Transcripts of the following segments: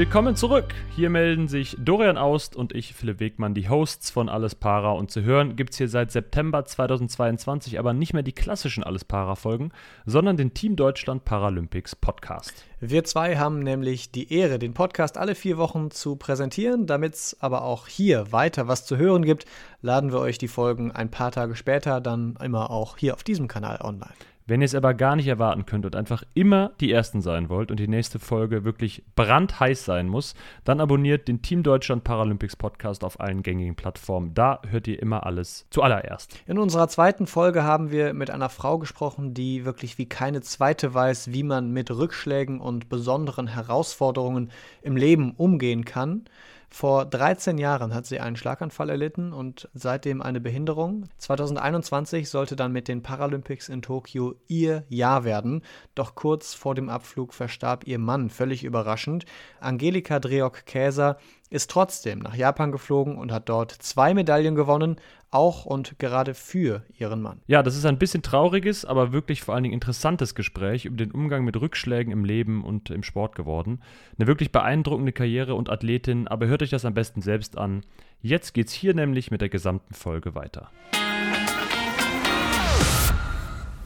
Willkommen zurück. Hier melden sich Dorian Aust und ich, Philipp Wegmann, die Hosts von Alles Para. Und zu hören gibt es hier seit September 2022 aber nicht mehr die klassischen Alles Para-Folgen, sondern den Team Deutschland Paralympics Podcast. Wir zwei haben nämlich die Ehre, den Podcast alle vier Wochen zu präsentieren. Damit es aber auch hier weiter was zu hören gibt, laden wir euch die Folgen ein paar Tage später dann immer auch hier auf diesem Kanal online. Wenn ihr es aber gar nicht erwarten könnt und einfach immer die Ersten sein wollt und die nächste Folge wirklich brandheiß sein muss, dann abonniert den Team Deutschland Paralympics Podcast auf allen gängigen Plattformen. Da hört ihr immer alles zuallererst. In unserer zweiten Folge haben wir mit einer Frau gesprochen, die wirklich wie keine zweite weiß, wie man mit Rückschlägen und besonderen Herausforderungen im Leben umgehen kann. Vor 13 Jahren hat sie einen Schlaganfall erlitten und seitdem eine Behinderung. 2021 sollte dann mit den Paralympics in Tokio ihr Jahr werden. Doch kurz vor dem Abflug verstarb ihr Mann, völlig überraschend. Angelika Dreok-Käser ist trotzdem nach Japan geflogen und hat dort zwei Medaillen gewonnen, auch und gerade für ihren Mann. Ja, das ist ein bisschen trauriges, aber wirklich vor allen Dingen interessantes Gespräch über den Umgang mit Rückschlägen im Leben und im Sport geworden. Eine wirklich beeindruckende Karriere und Athletin, aber hört euch das am besten selbst an. Jetzt geht's hier nämlich mit der gesamten Folge weiter.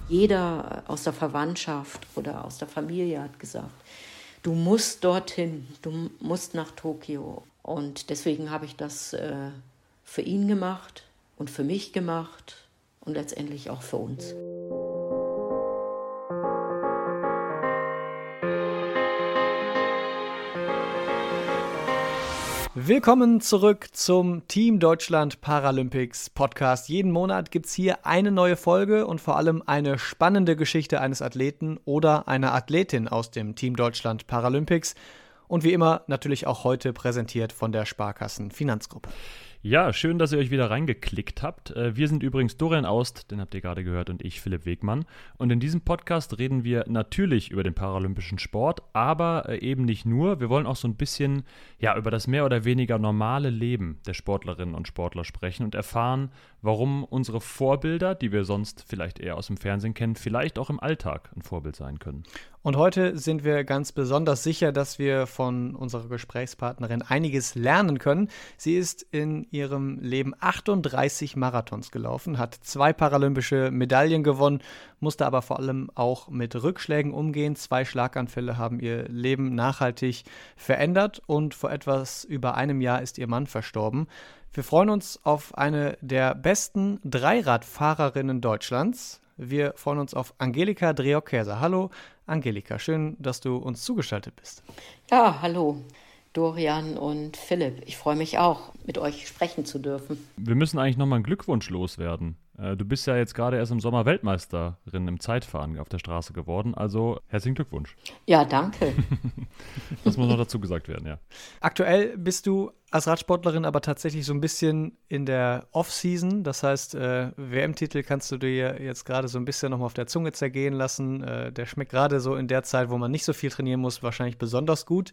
Jeder aus der Verwandtschaft oder aus der Familie hat gesagt, du musst dorthin, du musst nach Tokio. Und deswegen habe ich das äh, für ihn gemacht und für mich gemacht und letztendlich auch für uns. Willkommen zurück zum Team Deutschland Paralympics Podcast. Jeden Monat gibt es hier eine neue Folge und vor allem eine spannende Geschichte eines Athleten oder einer Athletin aus dem Team Deutschland Paralympics. Und wie immer natürlich auch heute präsentiert von der Sparkassen Finanzgruppe. Ja, schön, dass ihr euch wieder reingeklickt habt. Äh, wir sind übrigens Dorian Aust, den habt ihr gerade gehört, und ich, Philipp Wegmann. Und in diesem Podcast reden wir natürlich über den paralympischen Sport, aber äh, eben nicht nur. Wir wollen auch so ein bisschen ja, über das mehr oder weniger normale Leben der Sportlerinnen und Sportler sprechen und erfahren, warum unsere Vorbilder, die wir sonst vielleicht eher aus dem Fernsehen kennen, vielleicht auch im Alltag ein Vorbild sein können. Und heute sind wir ganz besonders sicher, dass wir von unserer Gesprächspartnerin einiges lernen können. Sie ist in ihrem Leben 38 Marathons gelaufen, hat zwei paralympische Medaillen gewonnen, musste aber vor allem auch mit Rückschlägen umgehen. Zwei Schlaganfälle haben ihr Leben nachhaltig verändert und vor etwas über einem Jahr ist ihr Mann verstorben. Wir freuen uns auf eine der besten Dreiradfahrerinnen Deutschlands. Wir freuen uns auf Angelika Dreokäser. Hallo, Angelika, schön, dass du uns zugeschaltet bist. Ja, hallo. Dorian und Philipp. Ich freue mich auch, mit euch sprechen zu dürfen. Wir müssen eigentlich nochmal einen Glückwunsch loswerden. Äh, du bist ja jetzt gerade erst im Sommer Weltmeisterin im Zeitfahren auf der Straße geworden. Also herzlichen Glückwunsch. Ja, danke. das muss noch dazu gesagt werden, ja. Aktuell bist du als Radsportlerin aber tatsächlich so ein bisschen in der Off-Season. Das heißt, äh, WM-Titel kannst du dir jetzt gerade so ein bisschen nochmal auf der Zunge zergehen lassen. Äh, der schmeckt gerade so in der Zeit, wo man nicht so viel trainieren muss, wahrscheinlich besonders gut.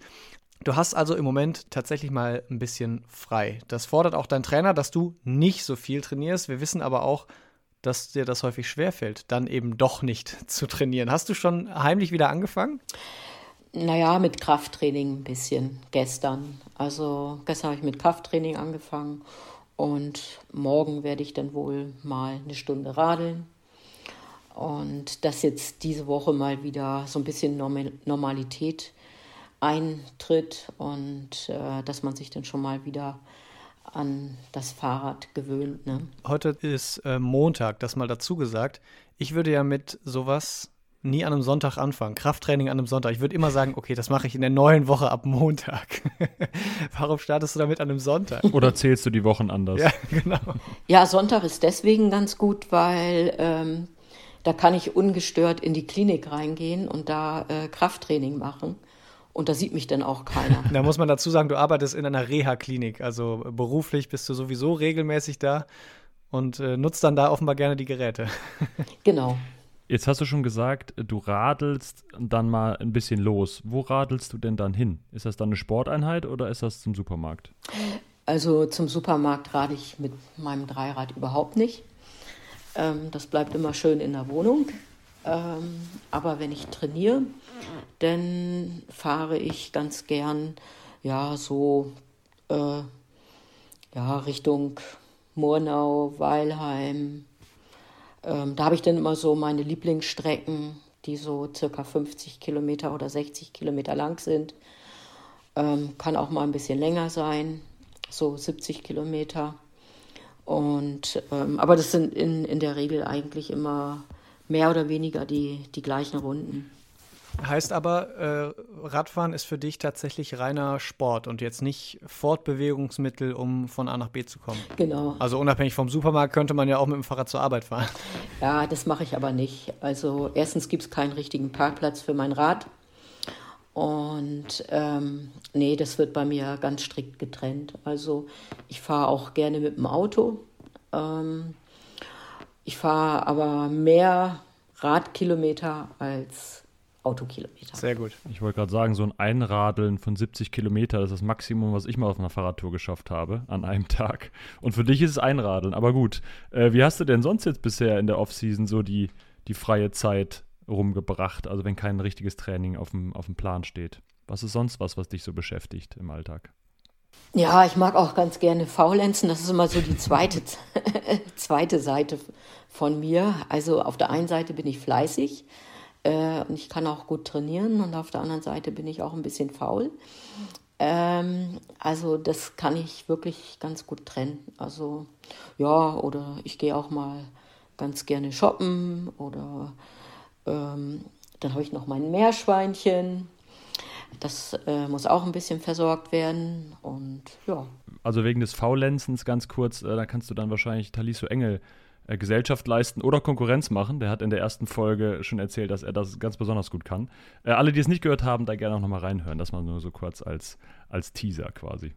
Du hast also im Moment tatsächlich mal ein bisschen frei. Das fordert auch dein Trainer, dass du nicht so viel trainierst. Wir wissen aber auch, dass dir das häufig schwerfällt, dann eben doch nicht zu trainieren. Hast du schon heimlich wieder angefangen? Naja, mit Krafttraining ein bisschen gestern. Also gestern habe ich mit Krafttraining angefangen und morgen werde ich dann wohl mal eine Stunde radeln. Und dass jetzt diese Woche mal wieder so ein bisschen Normalität eintritt und äh, dass man sich dann schon mal wieder an das Fahrrad gewöhnt. Ne? Heute ist äh, Montag, das mal dazu gesagt. Ich würde ja mit sowas nie an einem Sonntag anfangen. Krafttraining an einem Sonntag. Ich würde immer sagen, okay, das mache ich in der neuen Woche ab Montag. Warum startest du damit an einem Sonntag? Oder zählst du die Wochen anders? Ja, genau. Ja, Sonntag ist deswegen ganz gut, weil ähm, da kann ich ungestört in die Klinik reingehen und da äh, Krafttraining machen. Und da sieht mich dann auch keiner. Da muss man dazu sagen, du arbeitest in einer Reha-Klinik. Also beruflich bist du sowieso regelmäßig da und äh, nutzt dann da offenbar gerne die Geräte. Genau. Jetzt hast du schon gesagt, du radelst dann mal ein bisschen los. Wo radelst du denn dann hin? Ist das dann eine Sporteinheit oder ist das zum Supermarkt? Also zum Supermarkt rade ich mit meinem Dreirad überhaupt nicht. Ähm, das bleibt immer schön in der Wohnung. Ähm, aber wenn ich trainiere, dann fahre ich ganz gern ja, so äh, ja, Richtung Murnau, Weilheim. Ähm, da habe ich dann immer so meine Lieblingsstrecken, die so circa 50 Kilometer oder 60 Kilometer lang sind. Ähm, kann auch mal ein bisschen länger sein, so 70 Kilometer. Und, ähm, aber das sind in, in der Regel eigentlich immer mehr oder weniger die, die gleichen Runden. Heißt aber, äh, Radfahren ist für dich tatsächlich reiner Sport und jetzt nicht Fortbewegungsmittel, um von A nach B zu kommen. Genau. Also unabhängig vom Supermarkt könnte man ja auch mit dem Fahrrad zur Arbeit fahren. Ja, das mache ich aber nicht. Also erstens gibt es keinen richtigen Parkplatz für mein Rad. Und ähm, nee, das wird bei mir ganz strikt getrennt. Also ich fahre auch gerne mit dem Auto. Ähm, ich fahre aber mehr Radkilometer als Autokilometer. Sehr gut. Ich wollte gerade sagen, so ein Einradeln von 70 Kilometer ist das Maximum, was ich mal auf einer Fahrradtour geschafft habe an einem Tag. Und für dich ist es Einradeln. Aber gut, äh, wie hast du denn sonst jetzt bisher in der Offseason so die, die freie Zeit rumgebracht? Also wenn kein richtiges Training auf dem, auf dem Plan steht. Was ist sonst was, was dich so beschäftigt im Alltag? Ja, ich mag auch ganz gerne faulenzen. Das ist immer so die zweite, zweite Seite von mir. Also auf der einen Seite bin ich fleißig äh, und ich kann auch gut trainieren und auf der anderen Seite bin ich auch ein bisschen faul. Ähm, also das kann ich wirklich ganz gut trennen. Also ja, oder ich gehe auch mal ganz gerne shoppen oder ähm, dann habe ich noch mein Meerschweinchen. Das äh, muss auch ein bisschen versorgt werden und ja. Also wegen des Faulenzens ganz kurz, äh, da kannst du dann wahrscheinlich Taliso Engel äh, Gesellschaft leisten oder Konkurrenz machen. Der hat in der ersten Folge schon erzählt, dass er das ganz besonders gut kann. Äh, alle, die es nicht gehört haben, da gerne auch nochmal reinhören. Das mal nur so kurz als, als Teaser quasi.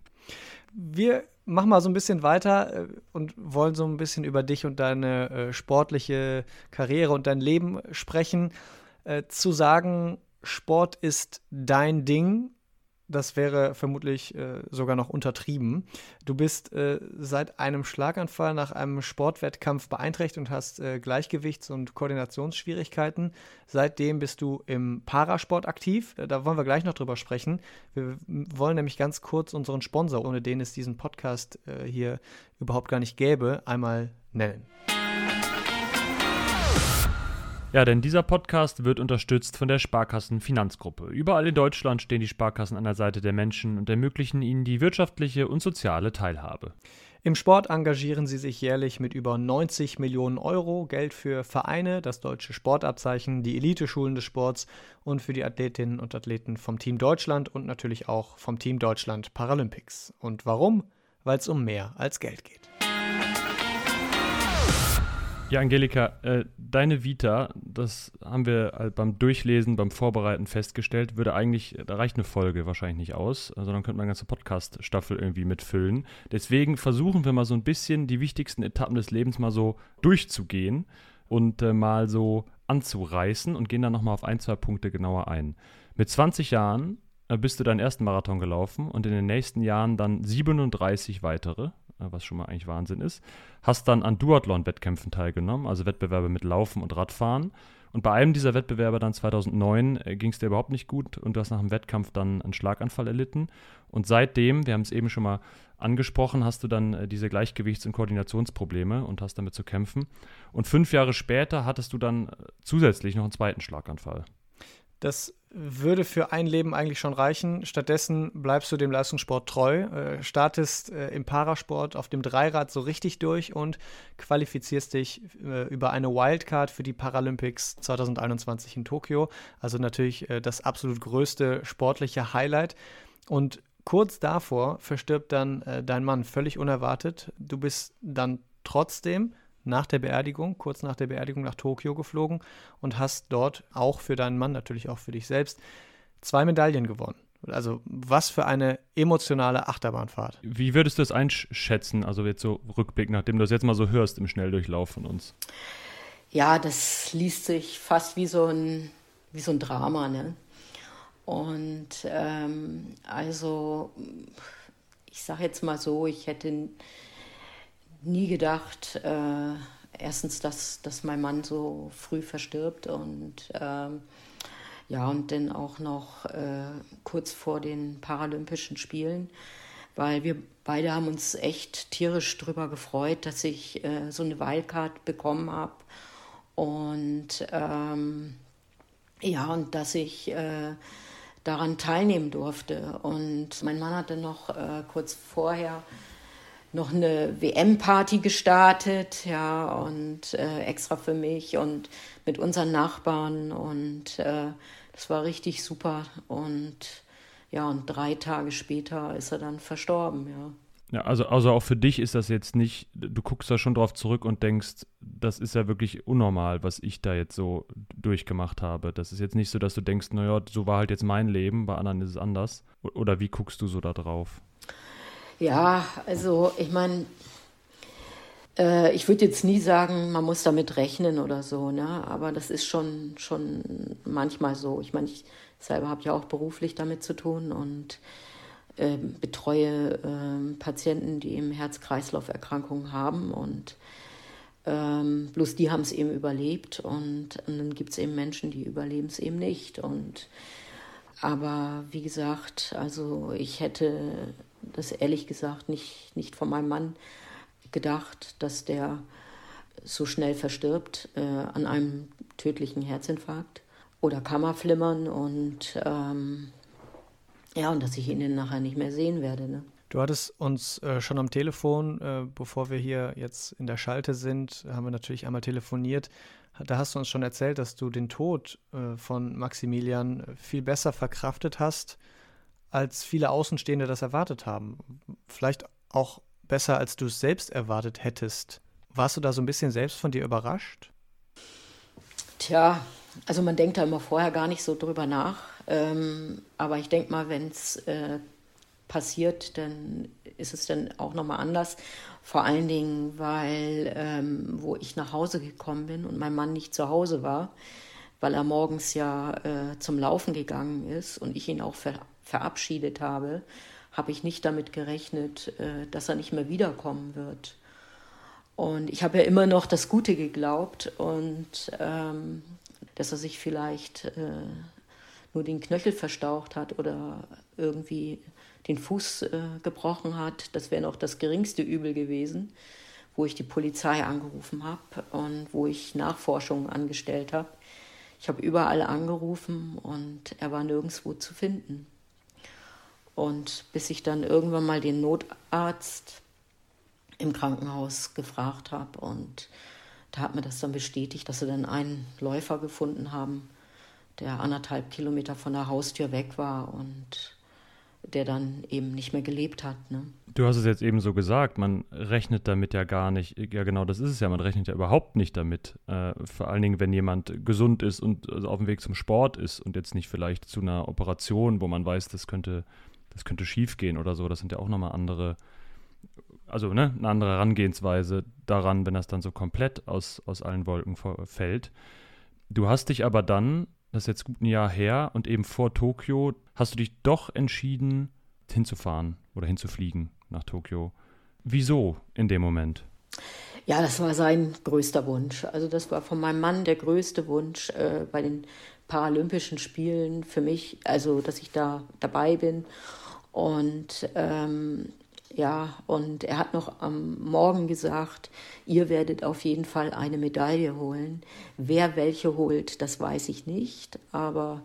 Wir machen mal so ein bisschen weiter äh, und wollen so ein bisschen über dich und deine äh, sportliche Karriere und dein Leben sprechen. Äh, zu sagen, Sport ist dein Ding, das wäre vermutlich äh, sogar noch untertrieben. Du bist äh, seit einem Schlaganfall nach einem Sportwettkampf beeinträchtigt und hast äh, Gleichgewichts- und Koordinationsschwierigkeiten. Seitdem bist du im Parasport aktiv. Äh, da wollen wir gleich noch drüber sprechen. Wir wollen nämlich ganz kurz unseren Sponsor, ohne den es diesen Podcast äh, hier überhaupt gar nicht gäbe, einmal nennen. Ja, denn dieser Podcast wird unterstützt von der Sparkassen Finanzgruppe. Überall in Deutschland stehen die Sparkassen an der Seite der Menschen und ermöglichen ihnen die wirtschaftliche und soziale Teilhabe. Im Sport engagieren sie sich jährlich mit über 90 Millionen Euro Geld für Vereine, das deutsche Sportabzeichen, die Eliteschulen des Sports und für die Athletinnen und Athleten vom Team Deutschland und natürlich auch vom Team Deutschland Paralympics. Und warum? Weil es um mehr als Geld geht. Ja, Angelika, äh, deine Vita, das haben wir halt beim Durchlesen, beim Vorbereiten festgestellt, würde eigentlich, da reicht eine Folge wahrscheinlich nicht aus, sondern könnte man eine ganze Podcast-Staffel irgendwie mitfüllen. Deswegen versuchen wir mal so ein bisschen die wichtigsten Etappen des Lebens mal so durchzugehen und äh, mal so anzureißen und gehen dann nochmal auf ein, zwei Punkte genauer ein. Mit 20 Jahren äh, bist du deinen ersten Marathon gelaufen und in den nächsten Jahren dann 37 weitere. Äh, was schon mal eigentlich Wahnsinn ist. Hast dann an Duathlon-Wettkämpfen teilgenommen, also Wettbewerbe mit Laufen und Radfahren. Und bei einem dieser Wettbewerbe dann 2009 äh, ging es dir überhaupt nicht gut und du hast nach dem Wettkampf dann einen Schlaganfall erlitten. Und seitdem, wir haben es eben schon mal angesprochen, hast du dann äh, diese Gleichgewichts- und Koordinationsprobleme und hast damit zu kämpfen. Und fünf Jahre später hattest du dann äh, zusätzlich noch einen zweiten Schlaganfall. Das würde für ein Leben eigentlich schon reichen. Stattdessen bleibst du dem Leistungssport treu, äh, startest äh, im Parasport auf dem Dreirad so richtig durch und qualifizierst dich äh, über eine Wildcard für die Paralympics 2021 in Tokio. Also natürlich das absolut größte sportliche Highlight. Und kurz davor verstirbt dann dein Mann völlig unerwartet. Du bist dann trotzdem nach der Beerdigung, kurz nach der Beerdigung nach Tokio geflogen und hast dort auch für deinen Mann, natürlich auch für dich selbst, zwei Medaillen gewonnen. Also was für eine emotionale Achterbahnfahrt. Wie würdest du es einschätzen, also jetzt so Rückblick, nachdem du das jetzt mal so hörst im Schnelldurchlauf von uns? Ja, das liest sich fast wie so ein, wie so ein Drama, ne? Und ähm, also, ich sage jetzt mal so, ich hätte nie gedacht, äh, erstens, dass, dass mein Mann so früh verstirbt und ähm, Ja, und dann auch noch äh, kurz vor den Paralympischen Spielen, weil wir beide haben uns echt tierisch darüber gefreut, dass ich äh, so eine Wildcard bekommen habe. Und ähm, ja, und dass ich äh, daran teilnehmen durfte. Und mein Mann hatte noch äh, kurz vorher noch eine WM-Party gestartet, ja, und äh, extra für mich und mit unseren Nachbarn und äh, das war richtig super und ja, und drei Tage später ist er dann verstorben, ja. Ja, also, also auch für dich ist das jetzt nicht, du guckst da schon drauf zurück und denkst, das ist ja wirklich unnormal, was ich da jetzt so durchgemacht habe. Das ist jetzt nicht so, dass du denkst, naja, so war halt jetzt mein Leben, bei anderen ist es anders. Oder wie guckst du so da drauf? Ja, also ich meine, äh, ich würde jetzt nie sagen, man muss damit rechnen oder so, ne? aber das ist schon, schon manchmal so. Ich meine, ich selber habe ja auch beruflich damit zu tun und äh, betreue äh, Patienten, die eben Herz-Kreislauf-Erkrankungen haben und ähm, bloß die haben es eben überlebt und, und dann gibt es eben Menschen, die überleben es eben nicht. Und aber wie gesagt, also ich hätte das ehrlich gesagt nicht, nicht von meinem Mann gedacht, dass der so schnell verstirbt äh, an einem tödlichen Herzinfarkt oder Kammerflimmern und ähm, ja, und dass ich ihn nachher nicht mehr sehen werde. Ne? Du hattest uns äh, schon am Telefon, äh, bevor wir hier jetzt in der Schalte sind, haben wir natürlich einmal telefoniert. Da hast du uns schon erzählt, dass du den Tod äh, von Maximilian viel besser verkraftet hast, als viele Außenstehende das erwartet haben. Vielleicht auch besser, als du es selbst erwartet hättest. Warst du da so ein bisschen selbst von dir überrascht? Tja, also man denkt da immer vorher gar nicht so drüber nach. Ähm, aber ich denke mal, wenn es äh, passiert, dann ist es dann auch nochmal anders. Vor allen Dingen, weil ähm, wo ich nach Hause gekommen bin und mein Mann nicht zu Hause war, weil er morgens ja äh, zum Laufen gegangen ist und ich ihn auch ver verabschiedet habe, habe ich nicht damit gerechnet, äh, dass er nicht mehr wiederkommen wird. Und ich habe ja immer noch das Gute geglaubt und ähm, dass er sich vielleicht äh, nur den Knöchel verstaucht hat oder irgendwie den Fuß äh, gebrochen hat. Das wäre noch das geringste Übel gewesen, wo ich die Polizei angerufen habe und wo ich Nachforschungen angestellt habe. Ich habe überall angerufen und er war nirgendwo zu finden. Und bis ich dann irgendwann mal den Notarzt im Krankenhaus gefragt habe und da hat mir das dann bestätigt, dass sie dann einen Läufer gefunden haben, der anderthalb Kilometer von der Haustür weg war und der dann eben nicht mehr gelebt hat. Ne? Du hast es jetzt eben so gesagt, man rechnet damit ja gar nicht. Ja, genau, das ist es ja. Man rechnet ja überhaupt nicht damit. Äh, vor allen Dingen, wenn jemand gesund ist und also auf dem Weg zum Sport ist und jetzt nicht vielleicht zu einer Operation, wo man weiß, das könnte das könnte schief gehen oder so. Das sind ja auch nochmal andere, also ne, eine andere Herangehensweise daran, wenn das dann so komplett aus, aus allen Wolken fällt. Du hast dich aber dann, das ist jetzt gut ein Jahr her und eben vor Tokio, hast du dich doch entschieden, hinzufahren oder hinzufliegen nach Tokio. Wieso in dem Moment? Ja, das war sein größter Wunsch. Also das war von meinem Mann der größte Wunsch äh, bei den Paralympischen Spielen für mich, also dass ich da dabei bin. Und ähm, ja, und er hat noch am Morgen gesagt, ihr werdet auf jeden Fall eine Medaille holen. Wer welche holt, das weiß ich nicht, aber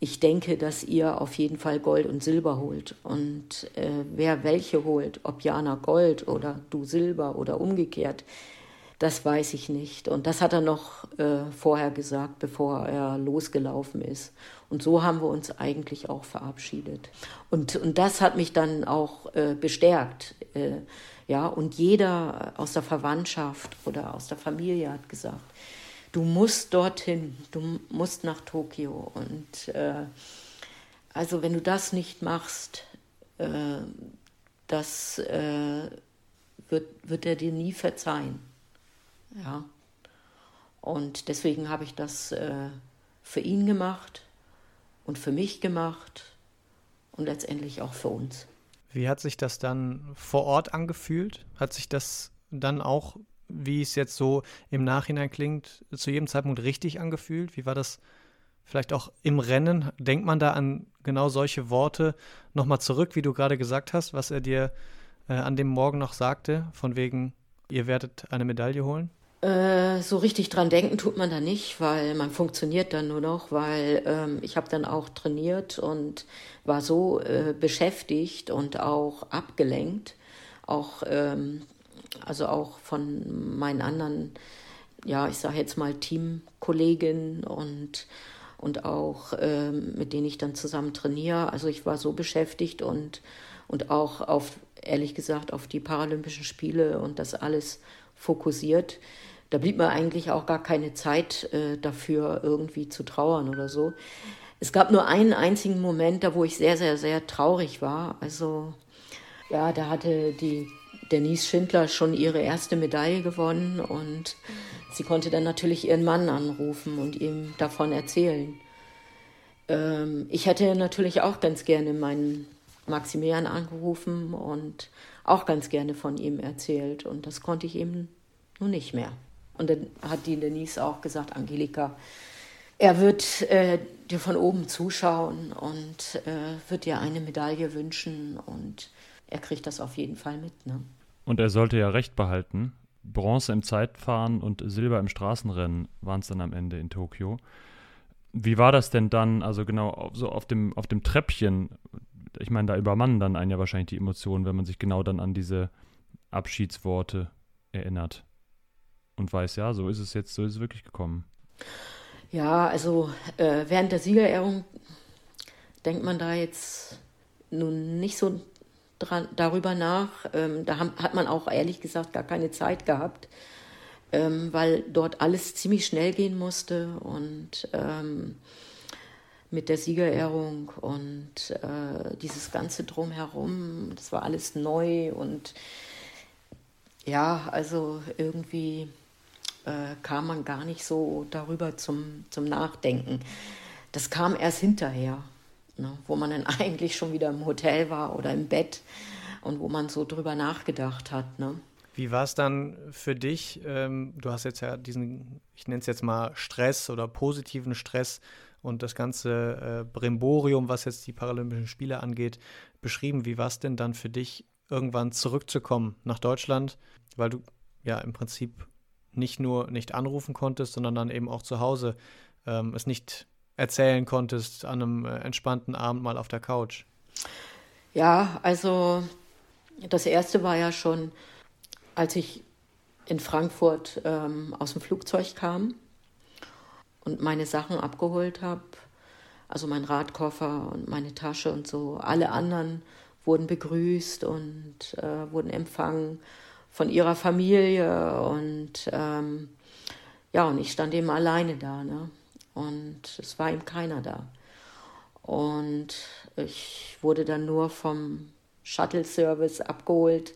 ich denke, dass ihr auf jeden Fall Gold und Silber holt. Und äh, wer welche holt, ob Jana Gold oder du Silber oder umgekehrt, das weiß ich nicht. Und das hat er noch äh, vorher gesagt, bevor er losgelaufen ist. Und so haben wir uns eigentlich auch verabschiedet. Und, und das hat mich dann auch äh, bestärkt. Äh, ja, und jeder aus der Verwandtschaft oder aus der Familie hat gesagt, du musst dorthin, du musst nach Tokio. Und äh, also wenn du das nicht machst, äh, das äh, wird, wird er dir nie verzeihen. Ja. Und deswegen habe ich das äh, für ihn gemacht und für mich gemacht und letztendlich auch für uns. Wie hat sich das dann vor Ort angefühlt? Hat sich das dann auch, wie es jetzt so im Nachhinein klingt, zu jedem Zeitpunkt richtig angefühlt? Wie war das vielleicht auch im Rennen, denkt man da an genau solche Worte nochmal zurück, wie du gerade gesagt hast, was er dir äh, an dem Morgen noch sagte, von wegen, ihr werdet eine Medaille holen? Äh, so richtig dran denken tut man da nicht, weil man funktioniert dann nur noch, weil ähm, ich habe dann auch trainiert und war so äh, beschäftigt und auch abgelenkt, auch ähm, also auch von meinen anderen, ja ich sage jetzt mal Teamkolleginnen und und auch ähm, mit denen ich dann zusammen trainiere. Also ich war so beschäftigt und, und auch auf, ehrlich gesagt, auf die Paralympischen Spiele und das alles fokussiert. Da blieb mir eigentlich auch gar keine Zeit äh, dafür, irgendwie zu trauern oder so. Es gab nur einen einzigen Moment, da wo ich sehr, sehr, sehr traurig war. Also ja, da hatte die Denise Schindler schon ihre erste Medaille gewonnen und sie konnte dann natürlich ihren Mann anrufen und ihm davon erzählen. Ähm, ich hätte natürlich auch ganz gerne meinen Maximilian angerufen und auch ganz gerne von ihm erzählt und das konnte ich eben nun nicht mehr. Und dann hat die Denise auch gesagt, Angelika, er wird äh, dir von oben zuschauen und äh, wird dir eine Medaille wünschen und er kriegt das auf jeden Fall mit. Ne? Und er sollte ja recht behalten. Bronze im Zeitfahren und Silber im Straßenrennen waren es dann am Ende in Tokio. Wie war das denn dann, also genau so auf dem, auf dem Treppchen? Ich meine, da übermannen dann einen ja wahrscheinlich die Emotionen, wenn man sich genau dann an diese Abschiedsworte erinnert und weiß, ja, so ist es jetzt, so ist es wirklich gekommen. Ja, also äh, während der Siegerehrung denkt man da jetzt nun nicht so dran, darüber nach. Ähm, da haben, hat man auch ehrlich gesagt gar keine Zeit gehabt, ähm, weil dort alles ziemlich schnell gehen musste und ähm, mit der Siegerehrung und äh, dieses ganze Drumherum, das war alles neu und ja, also irgendwie äh, kam man gar nicht so darüber zum, zum Nachdenken. Das kam erst hinterher ne, wo man dann eigentlich schon wieder im Hotel war oder im Bett und wo man so drüber nachgedacht hat. Ne. Wie war es dann für dich? Ähm, du hast jetzt ja diesen, ich nenne es jetzt mal Stress oder positiven Stress und das ganze äh, Brimborium, was jetzt die Paralympischen Spiele angeht, beschrieben. Wie war es denn dann für dich, irgendwann zurückzukommen nach Deutschland, weil du ja im Prinzip nicht nur nicht anrufen konntest, sondern dann eben auch zu Hause ähm, es nicht erzählen konntest an einem äh, entspannten Abend mal auf der Couch? Ja, also das erste war ja schon, als ich in Frankfurt ähm, aus dem Flugzeug kam und meine Sachen abgeholt habe, also mein Radkoffer und meine Tasche und so. Alle anderen wurden begrüßt und äh, wurden empfangen von ihrer Familie und ähm, ja, und ich stand eben alleine da. Ne? und es war ihm keiner da. Und ich wurde dann nur vom Shuttle-Service abgeholt,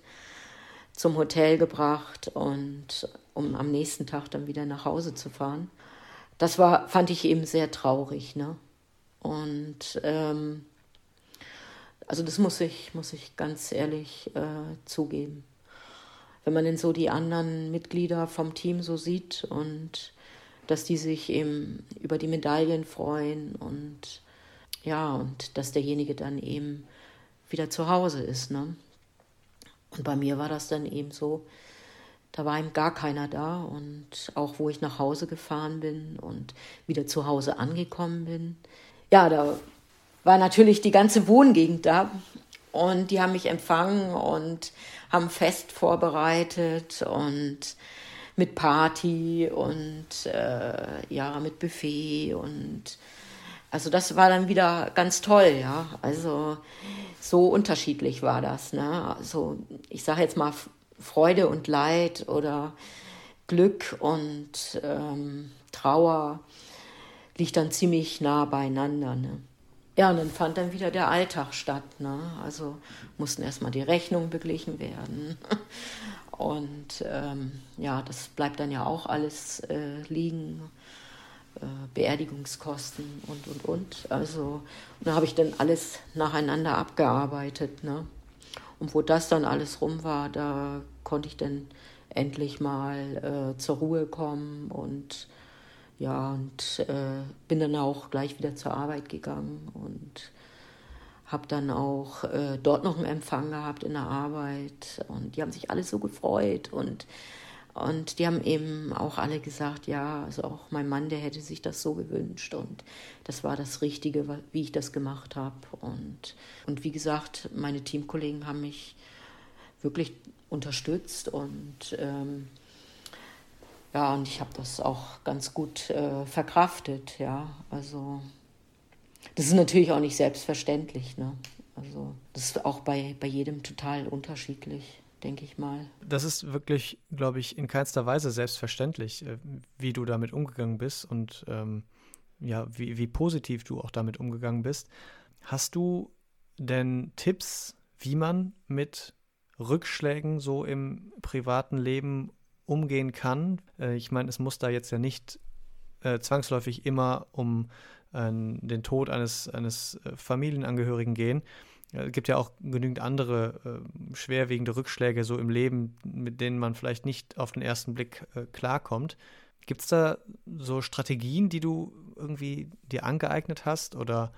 zum Hotel gebracht und um am nächsten Tag dann wieder nach Hause zu fahren. Das war, fand ich eben sehr traurig. Ne? Und ähm, also das muss ich, muss ich ganz ehrlich äh, zugeben. Wenn man denn so die anderen Mitglieder vom Team so sieht und dass die sich eben über die Medaillen freuen und ja, und dass derjenige dann eben wieder zu Hause ist. Ne? Und bei mir war das dann eben so, da war ihm gar keiner da und auch wo ich nach Hause gefahren bin und wieder zu Hause angekommen bin, ja, da war natürlich die ganze Wohngegend da und die haben mich empfangen und haben Fest vorbereitet und mit Party und äh, ja, mit Buffet und also das war dann wieder ganz toll, ja. Also so unterschiedlich war das, ne? Also ich sage jetzt mal Freude und Leid oder Glück und ähm, Trauer liegt dann ziemlich nah beieinander, ne? Ja, und dann fand dann wieder der Alltag statt. Ne? Also mussten erstmal die Rechnungen beglichen werden. Und ähm, ja, das bleibt dann ja auch alles äh, liegen. Äh, Beerdigungskosten und, und, und. Also, und da habe ich dann alles nacheinander abgearbeitet. Ne? Und wo das dann alles rum war, da konnte ich dann endlich mal äh, zur Ruhe kommen und ja, und äh, bin dann auch gleich wieder zur Arbeit gegangen und habe dann auch äh, dort noch einen Empfang gehabt in der Arbeit und die haben sich alle so gefreut und und die haben eben auch alle gesagt, ja, also auch mein Mann, der hätte sich das so gewünscht und das war das Richtige, wie ich das gemacht habe. Und, und wie gesagt, meine Teamkollegen haben mich wirklich unterstützt und ähm, ja, und ich habe das auch ganz gut äh, verkraftet, ja. Also das ist natürlich auch nicht selbstverständlich, ne? Also das ist auch bei, bei jedem total unterschiedlich, denke ich mal. Das ist wirklich, glaube ich, in keinster Weise selbstverständlich, äh, wie du damit umgegangen bist und ähm, ja, wie, wie positiv du auch damit umgegangen bist. Hast du denn Tipps, wie man mit Rückschlägen so im privaten Leben umgehen kann. Äh, ich meine, es muss da jetzt ja nicht äh, zwangsläufig immer um äh, den Tod eines, eines äh, Familienangehörigen gehen. Es gibt ja auch genügend andere äh, schwerwiegende Rückschläge so im Leben, mit denen man vielleicht nicht auf den ersten Blick äh, klarkommt. Gibt es da so Strategien, die du irgendwie dir angeeignet hast oder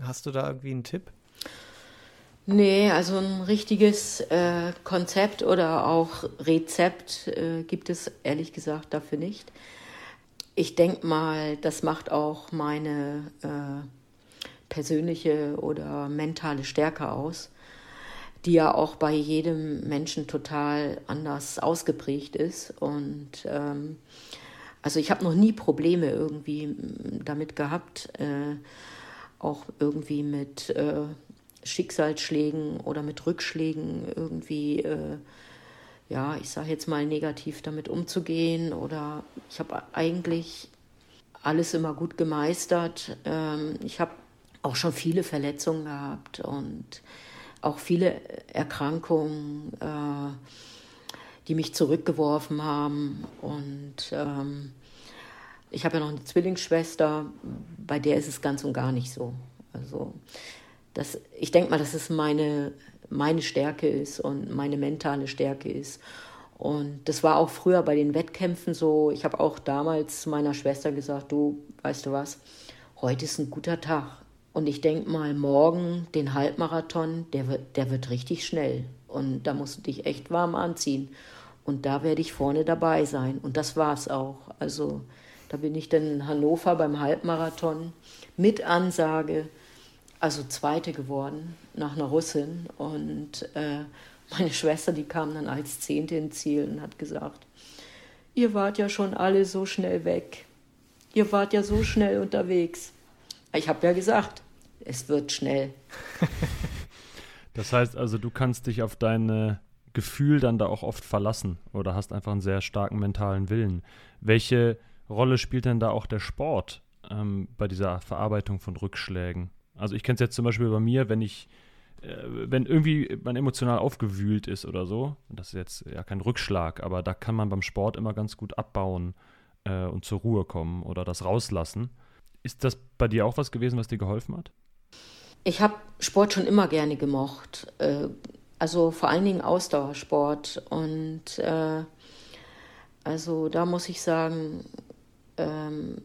hast du da irgendwie einen Tipp? Nee, also ein richtiges äh, Konzept oder auch Rezept äh, gibt es ehrlich gesagt dafür nicht. Ich denke mal, das macht auch meine äh, persönliche oder mentale Stärke aus, die ja auch bei jedem Menschen total anders ausgeprägt ist. Und ähm, also ich habe noch nie Probleme irgendwie damit gehabt, äh, auch irgendwie mit äh, Schicksalsschlägen oder mit Rückschlägen irgendwie, äh, ja, ich sage jetzt mal negativ damit umzugehen. Oder ich habe eigentlich alles immer gut gemeistert. Ähm, ich habe auch schon viele Verletzungen gehabt und auch viele Erkrankungen, äh, die mich zurückgeworfen haben. Und ähm, ich habe ja noch eine Zwillingsschwester, bei der ist es ganz und gar nicht so. Also das, ich denke mal, dass es meine, meine Stärke ist und meine mentale Stärke ist. Und das war auch früher bei den Wettkämpfen so. Ich habe auch damals meiner Schwester gesagt, du, weißt du was, heute ist ein guter Tag. Und ich denke mal, morgen den Halbmarathon, der wird, der wird richtig schnell. Und da musst du dich echt warm anziehen. Und da werde ich vorne dabei sein. Und das war es auch. Also da bin ich dann in Hannover beim Halbmarathon mit Ansage also Zweite geworden nach einer Russin. Und äh, meine Schwester, die kam dann als Zehnte ins Ziel und hat gesagt, ihr wart ja schon alle so schnell weg. Ihr wart ja so schnell unterwegs. Ich habe ja gesagt, es wird schnell. das heißt also, du kannst dich auf dein Gefühl dann da auch oft verlassen oder hast einfach einen sehr starken mentalen Willen. Welche Rolle spielt denn da auch der Sport ähm, bei dieser Verarbeitung von Rückschlägen? Also ich kenne es jetzt zum Beispiel bei mir, wenn ich, äh, wenn irgendwie man emotional aufgewühlt ist oder so, das ist jetzt ja kein Rückschlag, aber da kann man beim Sport immer ganz gut abbauen äh, und zur Ruhe kommen oder das rauslassen. Ist das bei dir auch was gewesen, was dir geholfen hat? Ich habe Sport schon immer gerne gemocht. Äh, also vor allen Dingen Ausdauersport. Und äh, also da muss ich sagen, ähm,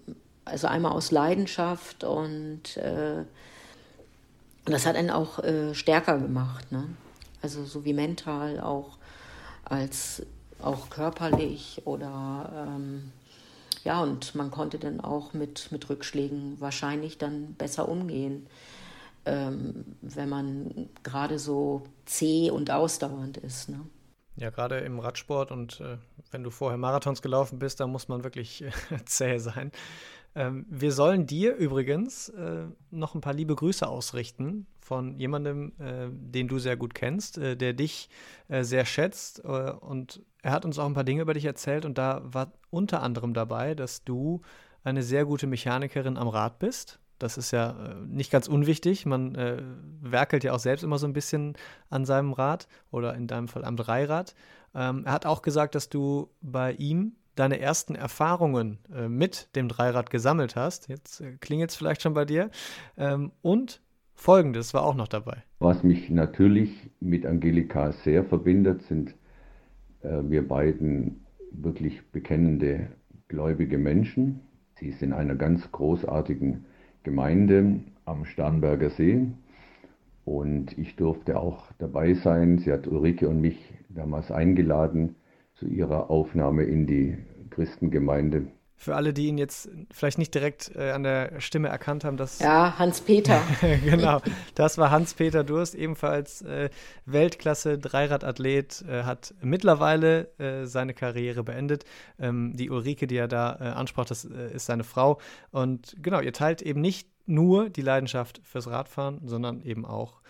also einmal aus Leidenschaft und äh, und das hat einen auch äh, stärker gemacht, ne? Also so wie mental auch als auch körperlich oder ähm, ja, und man konnte dann auch mit, mit Rückschlägen wahrscheinlich dann besser umgehen, ähm, wenn man gerade so zäh und ausdauernd ist. Ne? Ja, gerade im Radsport und äh, wenn du vorher Marathons gelaufen bist, dann muss man wirklich äh, zäh sein. Ähm, wir sollen dir übrigens äh, noch ein paar liebe Grüße ausrichten von jemandem, äh, den du sehr gut kennst, äh, der dich äh, sehr schätzt. Äh, und er hat uns auch ein paar Dinge über dich erzählt und da war unter anderem dabei, dass du eine sehr gute Mechanikerin am Rad bist. Das ist ja äh, nicht ganz unwichtig. Man werkelt ja auch selbst immer so ein bisschen an seinem Rad oder in deinem Fall am Dreirad. Ähm, er hat auch gesagt, dass du bei ihm deine ersten Erfahrungen äh, mit dem Dreirad gesammelt hast. Jetzt äh, klingelt es vielleicht schon bei dir. Ähm, und folgendes war auch noch dabei. Was mich natürlich mit Angelika sehr verbindet, sind äh, wir beiden wirklich bekennende gläubige Menschen. Sie ist in einer ganz großartigen Gemeinde am Starnberger See und ich durfte auch dabei sein. Sie hat Ulrike und mich damals eingeladen zu ihrer Aufnahme in die Christengemeinde. Für alle, die ihn jetzt vielleicht nicht direkt äh, an der Stimme erkannt haben, das. Ja, Hans-Peter. genau, das war Hans-Peter Durst, ebenfalls äh, Weltklasse-Dreiradathlet, äh, hat mittlerweile äh, seine Karriere beendet. Ähm, die Ulrike, die er da äh, ansprach, das äh, ist seine Frau. Und genau, ihr teilt eben nicht nur die Leidenschaft fürs Radfahren, sondern eben auch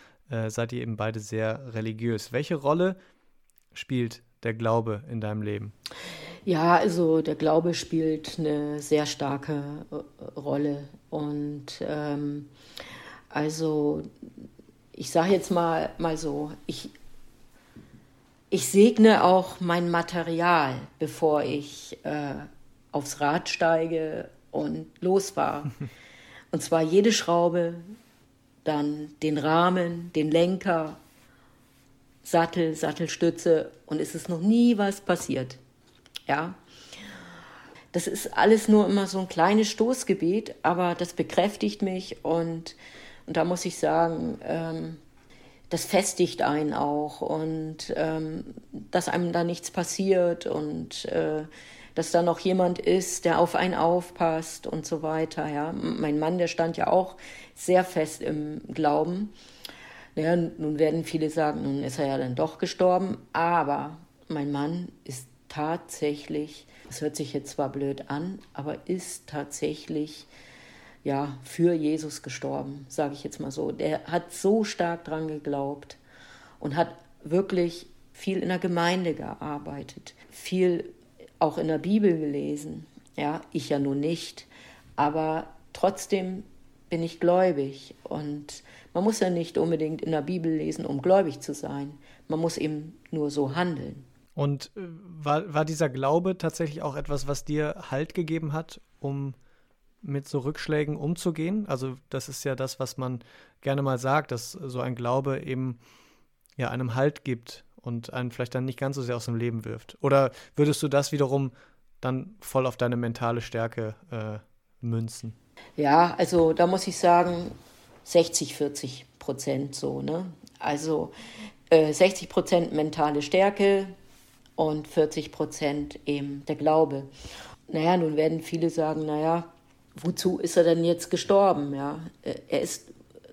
seid ihr eben beide sehr religiös. Welche Rolle spielt der Glaube in deinem Leben? Ja, also der Glaube spielt eine sehr starke äh, Rolle. Und ähm, also ich sage jetzt mal, mal so, ich, ich segne auch mein Material, bevor ich äh, aufs Rad steige und losfahre. Und zwar jede Schraube, dann den Rahmen, den Lenker, Sattel, Sattelstütze und es ist noch nie was passiert. Ja. Das ist alles nur immer so ein kleines Stoßgebiet, aber das bekräftigt mich und, und da muss ich sagen, ähm, das festigt einen auch und ähm, dass einem da nichts passiert und äh, dass da noch jemand ist, der auf einen aufpasst und so weiter. Ja. Mein Mann, der stand ja auch sehr fest im Glauben. Naja, nun werden viele sagen, nun ist er ja dann doch gestorben, aber mein Mann ist tatsächlich, das hört sich jetzt zwar blöd an, aber ist tatsächlich ja für Jesus gestorben, sage ich jetzt mal so. Der hat so stark dran geglaubt und hat wirklich viel in der Gemeinde gearbeitet, viel auch in der Bibel gelesen. Ja, ich ja nun nicht, aber trotzdem bin ich gläubig und man muss ja nicht unbedingt in der Bibel lesen, um gläubig zu sein. Man muss eben nur so handeln. Und äh, war, war dieser Glaube tatsächlich auch etwas, was dir Halt gegeben hat, um mit so Rückschlägen umzugehen? Also das ist ja das, was man gerne mal sagt, dass so ein Glaube eben ja einem Halt gibt und einen vielleicht dann nicht ganz so sehr aus dem Leben wirft. Oder würdest du das wiederum dann voll auf deine mentale Stärke äh, münzen? Ja, also da muss ich sagen, 60, 40 Prozent so. Ne? Also äh, 60 Prozent mentale Stärke, und 40 Prozent eben der Glaube. Naja, nun werden viele sagen, naja, wozu ist er denn jetzt gestorben? Ja, er ist,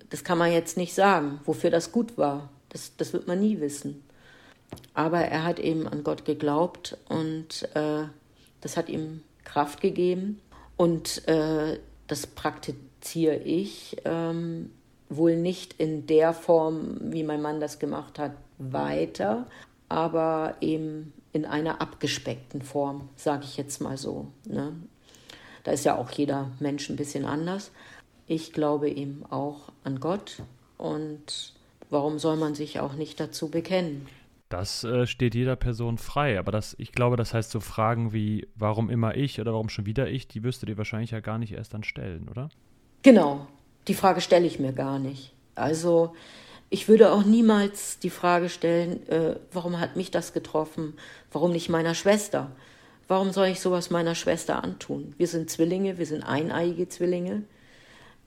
das kann man jetzt nicht sagen, wofür das gut war. Das, das wird man nie wissen. Aber er hat eben an Gott geglaubt und äh, das hat ihm Kraft gegeben. Und äh, das praktiziere ich ähm, wohl nicht in der Form, wie mein Mann das gemacht hat, weiter, aber eben in einer abgespeckten Form, sage ich jetzt mal so. Ne? Da ist ja auch jeder Mensch ein bisschen anders. Ich glaube eben auch an Gott und warum soll man sich auch nicht dazu bekennen? Das äh, steht jeder Person frei, aber das, ich glaube, das heißt so Fragen wie, warum immer ich oder warum schon wieder ich, die wirst du dir wahrscheinlich ja gar nicht erst dann stellen, oder? Genau, die Frage stelle ich mir gar nicht. Also ich würde auch niemals die Frage stellen, äh, warum hat mich das getroffen? Warum nicht meiner Schwester? Warum soll ich sowas meiner Schwester antun? Wir sind Zwillinge, wir sind eineiige Zwillinge.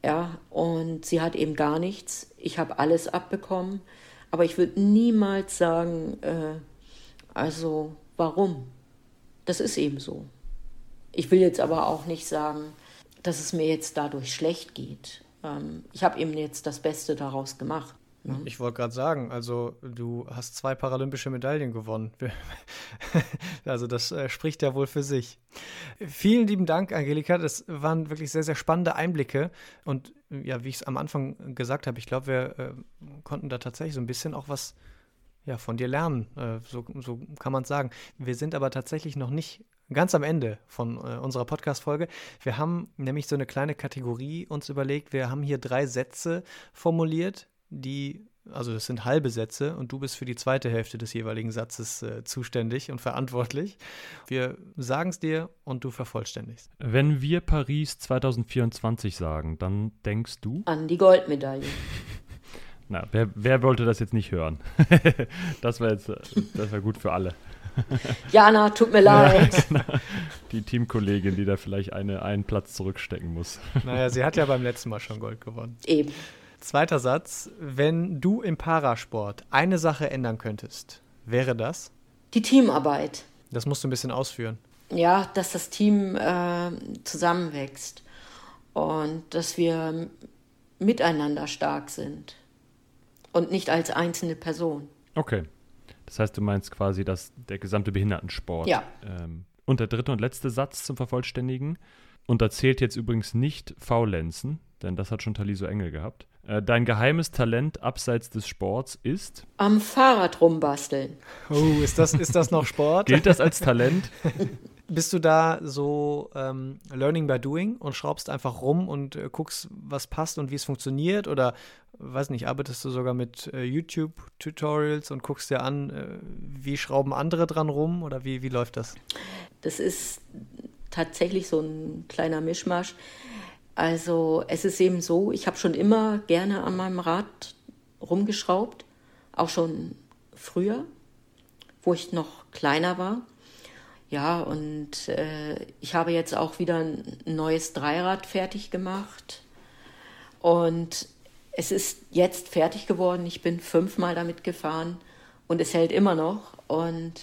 Ja, und sie hat eben gar nichts. Ich habe alles abbekommen. Aber ich würde niemals sagen, äh, also warum? Das ist eben so. Ich will jetzt aber auch nicht sagen, dass es mir jetzt dadurch schlecht geht. Ähm, ich habe eben jetzt das Beste daraus gemacht. Mhm. Ich wollte gerade sagen, also du hast zwei paralympische Medaillen gewonnen. also das äh, spricht ja wohl für sich. Vielen lieben Dank, Angelika. Das waren wirklich sehr, sehr spannende Einblicke. Und ja, wie ich es am Anfang gesagt habe, ich glaube, wir äh, konnten da tatsächlich so ein bisschen auch was ja, von dir lernen. Äh, so, so kann man es sagen. Wir sind aber tatsächlich noch nicht ganz am Ende von äh, unserer Podcast-Folge. Wir haben nämlich so eine kleine Kategorie uns überlegt. Wir haben hier drei Sätze formuliert, die, also das sind halbe Sätze und du bist für die zweite Hälfte des jeweiligen Satzes äh, zuständig und verantwortlich. Wir sagen es dir und du vervollständigst. Wenn wir Paris 2024 sagen, dann denkst du? An die Goldmedaille. Na, wer, wer wollte das jetzt nicht hören? das war jetzt, das war gut für alle. Jana, tut mir leid. Ja, genau. Die Teamkollegin, die da vielleicht eine, einen Platz zurückstecken muss. Naja, sie hat ja beim letzten Mal schon Gold gewonnen. Eben. Zweiter Satz. Wenn du im Parasport eine Sache ändern könntest, wäre das? Die Teamarbeit. Das musst du ein bisschen ausführen. Ja, dass das Team äh, zusammenwächst und dass wir miteinander stark sind und nicht als einzelne Person. Okay. Das heißt, du meinst quasi, dass der gesamte Behindertensport. Ja. Ähm, und der dritte und letzte Satz zum Vervollständigen. Und da zählt jetzt übrigens nicht Faulenzen, denn das hat schon Taliso Engel gehabt. Äh, dein geheimes Talent abseits des Sports ist? Am Fahrrad rumbasteln. Oh, ist das, ist das noch Sport? Gilt das als Talent? Bist du da so ähm, Learning by Doing und schraubst einfach rum und äh, guckst, was passt und wie es funktioniert? Oder, weiß nicht, arbeitest du sogar mit äh, YouTube-Tutorials und guckst dir an, äh, wie schrauben andere dran rum? Oder wie, wie läuft das? Das ist tatsächlich so ein kleiner Mischmasch. Also es ist eben so, ich habe schon immer gerne an meinem Rad rumgeschraubt, auch schon früher, wo ich noch kleiner war. Ja, und äh, ich habe jetzt auch wieder ein neues Dreirad fertig gemacht. Und es ist jetzt fertig geworden. Ich bin fünfmal damit gefahren und es hält immer noch. Und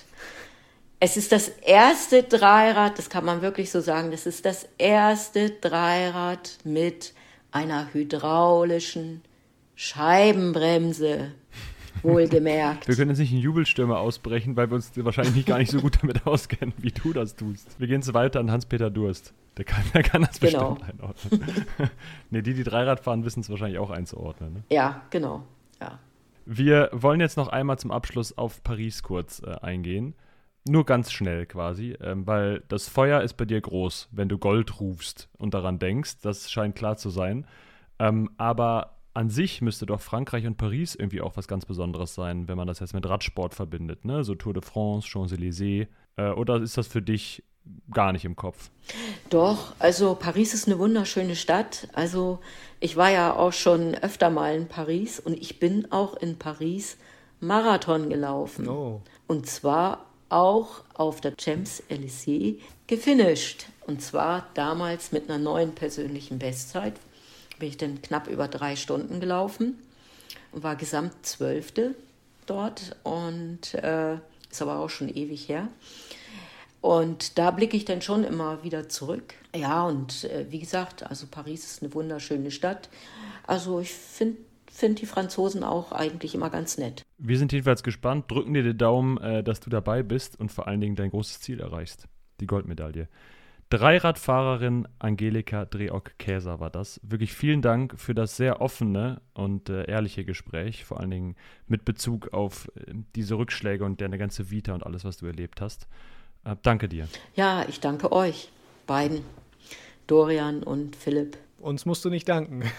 es ist das erste Dreirad, das kann man wirklich so sagen, das ist das erste Dreirad mit einer hydraulischen Scheibenbremse. Wohlgemerkt. Wir können jetzt nicht in Jubelstürme ausbrechen, weil wir uns wahrscheinlich gar nicht so gut damit auskennen, wie du das tust. Wir gehen jetzt weiter an Hans-Peter Durst. Der kann, der kann das genau. bestimmt einordnen. ne, die, die Dreirad fahren, wissen es wahrscheinlich auch einzuordnen. Ne? Ja, genau. Ja. Wir wollen jetzt noch einmal zum Abschluss auf Paris kurz äh, eingehen. Nur ganz schnell quasi, ähm, weil das Feuer ist bei dir groß, wenn du Gold rufst und daran denkst. Das scheint klar zu sein. Ähm, aber an sich müsste doch Frankreich und Paris irgendwie auch was ganz Besonderes sein, wenn man das jetzt mit Radsport verbindet, ne? So Tour de France, Champs-Élysées. Äh, oder ist das für dich gar nicht im Kopf? Doch, also Paris ist eine wunderschöne Stadt. Also ich war ja auch schon öfter mal in Paris und ich bin auch in Paris Marathon gelaufen. Oh. Und zwar auch auf der Champs-Élysées gefinisht. Und zwar damals mit einer neuen persönlichen Bestzeit bin ich dann knapp über drei Stunden gelaufen und war gesamt Zwölfte dort und äh, ist aber auch schon ewig her. Und da blicke ich dann schon immer wieder zurück. Ja, und äh, wie gesagt, also Paris ist eine wunderschöne Stadt. Also ich finde find die Franzosen auch eigentlich immer ganz nett. Wir sind jedenfalls gespannt, drücken dir den Daumen, äh, dass du dabei bist und vor allen Dingen dein großes Ziel erreichst, die Goldmedaille. Dreiradfahrerin Angelika Dreock-Käser war das. Wirklich vielen Dank für das sehr offene und äh, ehrliche Gespräch, vor allen Dingen mit Bezug auf äh, diese Rückschläge und deine ganze Vita und alles, was du erlebt hast. Äh, danke dir. Ja, ich danke euch beiden, Dorian und Philipp. Uns musst du nicht danken.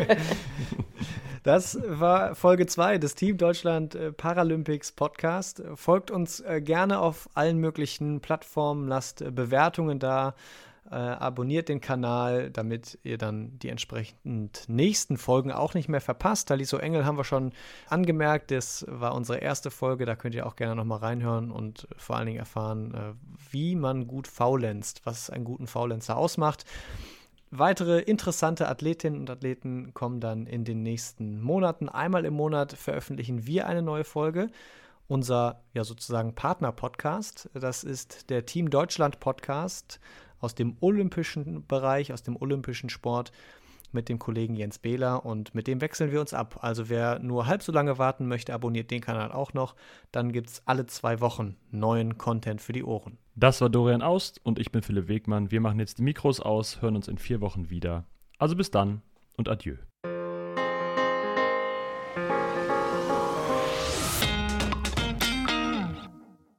Das war Folge 2 des Team Deutschland äh, Paralympics Podcast. Folgt uns äh, gerne auf allen möglichen Plattformen, lasst äh, Bewertungen da, abonniert den Kanal, damit ihr dann die entsprechend nächsten Folgen auch nicht mehr verpasst. Taliso Engel haben wir schon angemerkt, das war unsere erste Folge, da könnt ihr auch gerne nochmal reinhören und vor allen Dingen erfahren, wie man gut faulenzt, was einen guten Faulenzer ausmacht. Weitere interessante Athletinnen und Athleten kommen dann in den nächsten Monaten. Einmal im Monat veröffentlichen wir eine neue Folge. Unser ja sozusagen Partner-Podcast, das ist der Team Deutschland Podcast aus dem olympischen Bereich, aus dem olympischen Sport mit dem Kollegen Jens Behler und mit dem wechseln wir uns ab. Also wer nur halb so lange warten möchte, abonniert den Kanal auch noch. Dann gibt es alle zwei Wochen neuen Content für die Ohren. Das war Dorian Aust und ich bin Philipp Wegmann. Wir machen jetzt die Mikros aus, hören uns in vier Wochen wieder. Also bis dann und adieu.